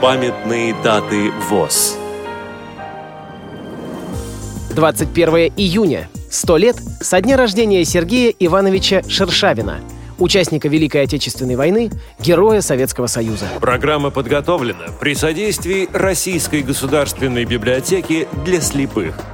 Памятные даты ВОЗ. 21 июня. Сто лет со дня рождения Сергея Ивановича Шершавина, участника Великой Отечественной войны, героя Советского Союза. Программа подготовлена при содействии Российской государственной библиотеки для слепых –